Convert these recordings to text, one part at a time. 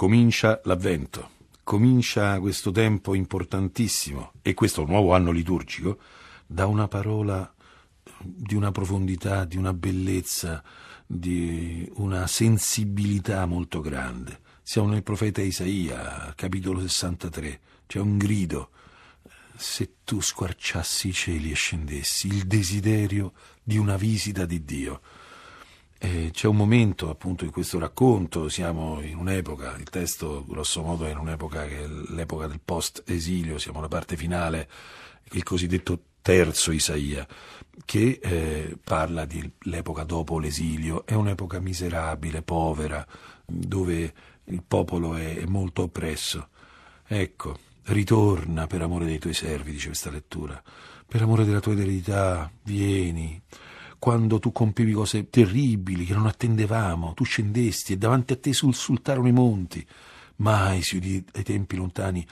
comincia l'avvento, comincia questo tempo importantissimo e questo nuovo anno liturgico da una parola di una profondità, di una bellezza, di una sensibilità molto grande. Siamo nel profeta Isaia, capitolo 63, c'è un grido. Se tu squarciassi i cieli e scendessi, il desiderio di una visita di Dio. E c'è un momento appunto in questo racconto, siamo in un'epoca, il testo grosso modo è in un'epoca che è l'epoca del post-esilio, siamo alla parte finale, il cosiddetto terzo Isaia, che eh, parla dell'epoca dopo l'esilio, è un'epoca miserabile, povera, dove il popolo è, è molto oppresso. Ecco, ritorna per amore dei tuoi servi, dice questa lettura, per amore della tua eredità, vieni quando tu compivi cose terribili che non attendevamo, tu scendesti e davanti a te sussultarono i monti. Mai si udì ai tempi lontani,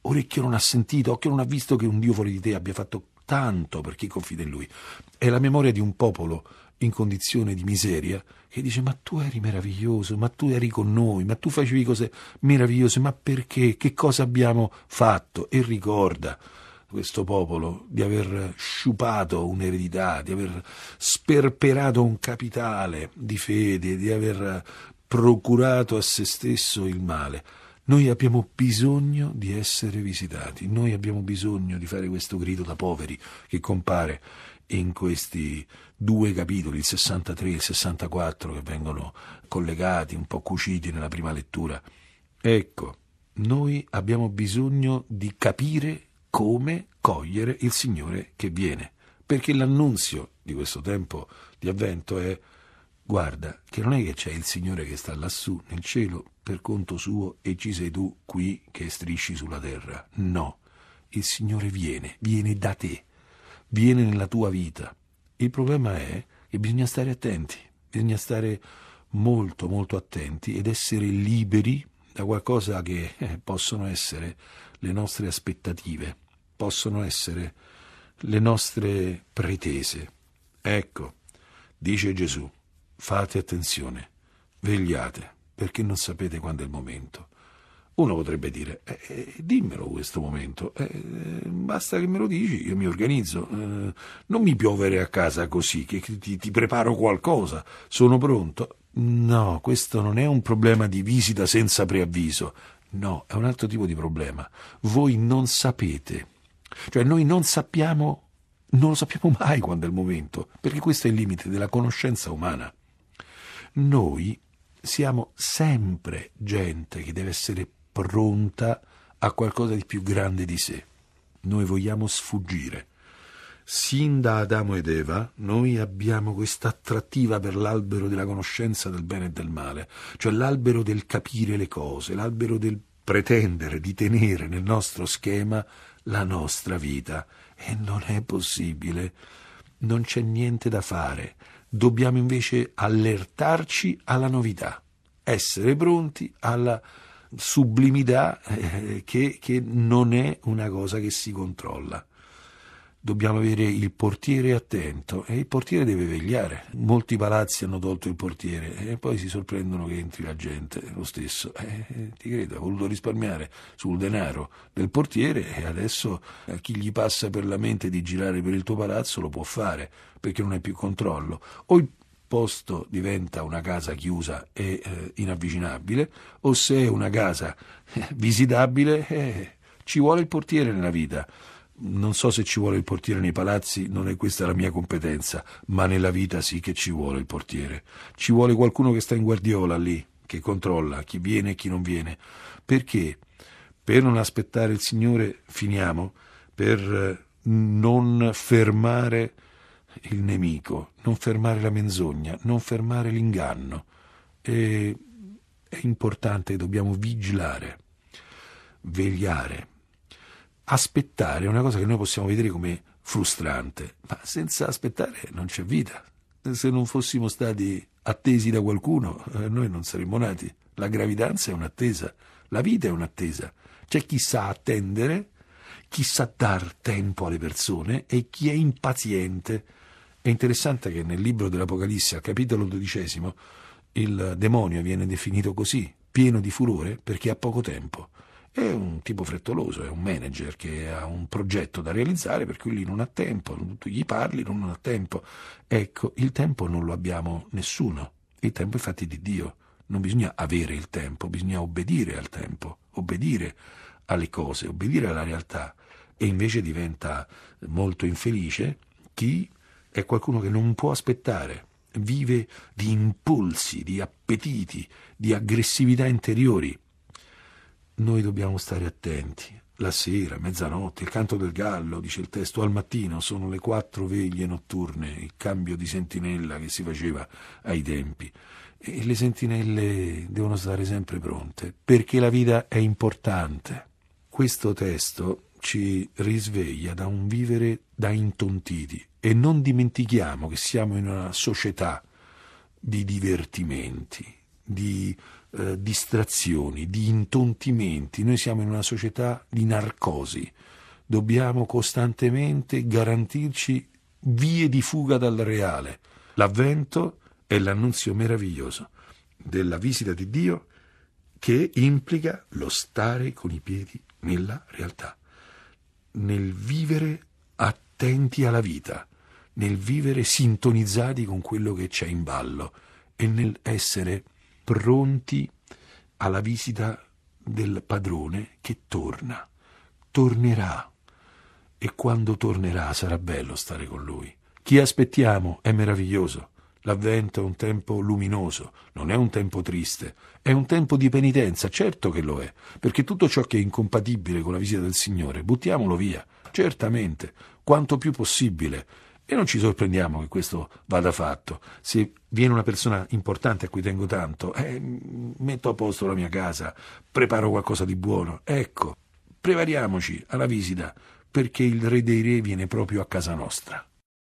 orecchio non ha sentito, occhio non ha visto che un Dio fuori di te abbia fatto tanto per chi confida in Lui. È la memoria di un popolo in condizione di miseria che dice ma tu eri meraviglioso, ma tu eri con noi, ma tu facevi cose meravigliose, ma perché? Che cosa abbiamo fatto? E ricorda questo popolo di aver sciupato un'eredità, di aver sperperato un capitale di fede, di aver procurato a se stesso il male. Noi abbiamo bisogno di essere visitati, noi abbiamo bisogno di fare questo grido da poveri che compare in questi due capitoli, il 63 e il 64, che vengono collegati, un po' cuciti nella prima lettura. Ecco, noi abbiamo bisogno di capire come cogliere il Signore che viene, perché l'annunzio di questo tempo di avvento è guarda che non è che c'è il Signore che sta lassù nel cielo per conto suo e ci sei tu qui che strisci sulla terra. No, il Signore viene, viene da te, viene nella tua vita. Il problema è che bisogna stare attenti, bisogna stare molto molto attenti ed essere liberi da qualcosa che eh, possono essere le nostre aspettative, possono essere le nostre pretese. Ecco, dice Gesù, fate attenzione, vegliate, perché non sapete quando è il momento. Uno potrebbe dire, eh, eh, dimmelo questo momento, eh, basta che me lo dici, io mi organizzo, eh, non mi piovere a casa così, che ti, ti preparo qualcosa, sono pronto. No, questo non è un problema di visita senza preavviso, no, è un altro tipo di problema. Voi non sapete, cioè noi non sappiamo, non lo sappiamo mai quando è il momento, perché questo è il limite della conoscenza umana. Noi siamo sempre gente che deve essere pronta a qualcosa di più grande di sé. Noi vogliamo sfuggire. Sin da Adamo ed Eva noi abbiamo questa attrattiva per l'albero della conoscenza del bene e del male, cioè l'albero del capire le cose, l'albero del pretendere di tenere nel nostro schema la nostra vita. E non è possibile. Non c'è niente da fare. Dobbiamo invece allertarci alla novità, essere pronti alla sublimità eh, che, che non è una cosa che si controlla dobbiamo avere il portiere attento e il portiere deve vegliare. Molti palazzi hanno tolto il portiere e poi si sorprendono che entri la gente lo stesso. Eh, ti credo, ha voluto risparmiare sul denaro del portiere e adesso a chi gli passa per la mente di girare per il tuo palazzo lo può fare perché non hai più controllo. O il posto diventa una casa chiusa e eh, inavvicinabile o se è una casa eh, visitabile eh, ci vuole il portiere nella vita non so se ci vuole il portiere nei palazzi, non è questa la mia competenza, ma nella vita sì che ci vuole il portiere. Ci vuole qualcuno che sta in guardiola lì, che controlla chi viene e chi non viene. Perché? Per non aspettare il Signore finiamo, per eh, non fermare il nemico, non fermare la menzogna, non fermare l'inganno. E è importante, dobbiamo vigilare, vegliare aspettare è una cosa che noi possiamo vedere come frustrante, ma senza aspettare non c'è vita. Se non fossimo stati attesi da qualcuno, eh, noi non saremmo nati. La gravidanza è un'attesa, la vita è un'attesa. C'è chi sa attendere, chi sa dar tempo alle persone e chi è impaziente. È interessante che nel libro dell'Apocalisse, al capitolo dodicesimo, il demonio viene definito così, pieno di furore perché ha poco tempo. È un tipo frettoloso, è un manager che ha un progetto da realizzare per cui lui non ha tempo, tu gli parli, non ha tempo. Ecco, il tempo non lo abbiamo nessuno, il tempo è fatto di Dio. Non bisogna avere il tempo, bisogna obbedire al tempo, obbedire alle cose, obbedire alla realtà. E invece diventa molto infelice chi è qualcuno che non può aspettare, vive di impulsi, di appetiti, di aggressività interiori. Noi dobbiamo stare attenti. La sera, mezzanotte, il canto del gallo, dice il testo, al mattino sono le quattro veglie notturne, il cambio di sentinella che si faceva ai tempi. E le sentinelle devono stare sempre pronte, perché la vita è importante. Questo testo ci risveglia da un vivere da intontiti e non dimentichiamo che siamo in una società di divertimenti, di eh, distrazioni, di intontimenti. Noi siamo in una società di narcosi. Dobbiamo costantemente garantirci vie di fuga dal reale. L'avvento è l'annunzio meraviglioso della visita di Dio che implica lo stare con i piedi nella realtà, nel vivere attenti alla vita, nel vivere sintonizzati con quello che c'è in ballo e nel essere pronti alla visita del padrone che torna, tornerà e quando tornerà sarà bello stare con lui. Chi aspettiamo è meraviglioso. L'avvento è un tempo luminoso, non è un tempo triste, è un tempo di penitenza, certo che lo è, perché tutto ciò che è incompatibile con la visita del Signore, buttiamolo via, certamente, quanto più possibile. E non ci sorprendiamo che questo vada fatto. Se viene una persona importante a cui tengo tanto, eh, metto a posto la mia casa, preparo qualcosa di buono. Ecco, prepariamoci alla visita, perché il Re dei Re viene proprio a casa nostra.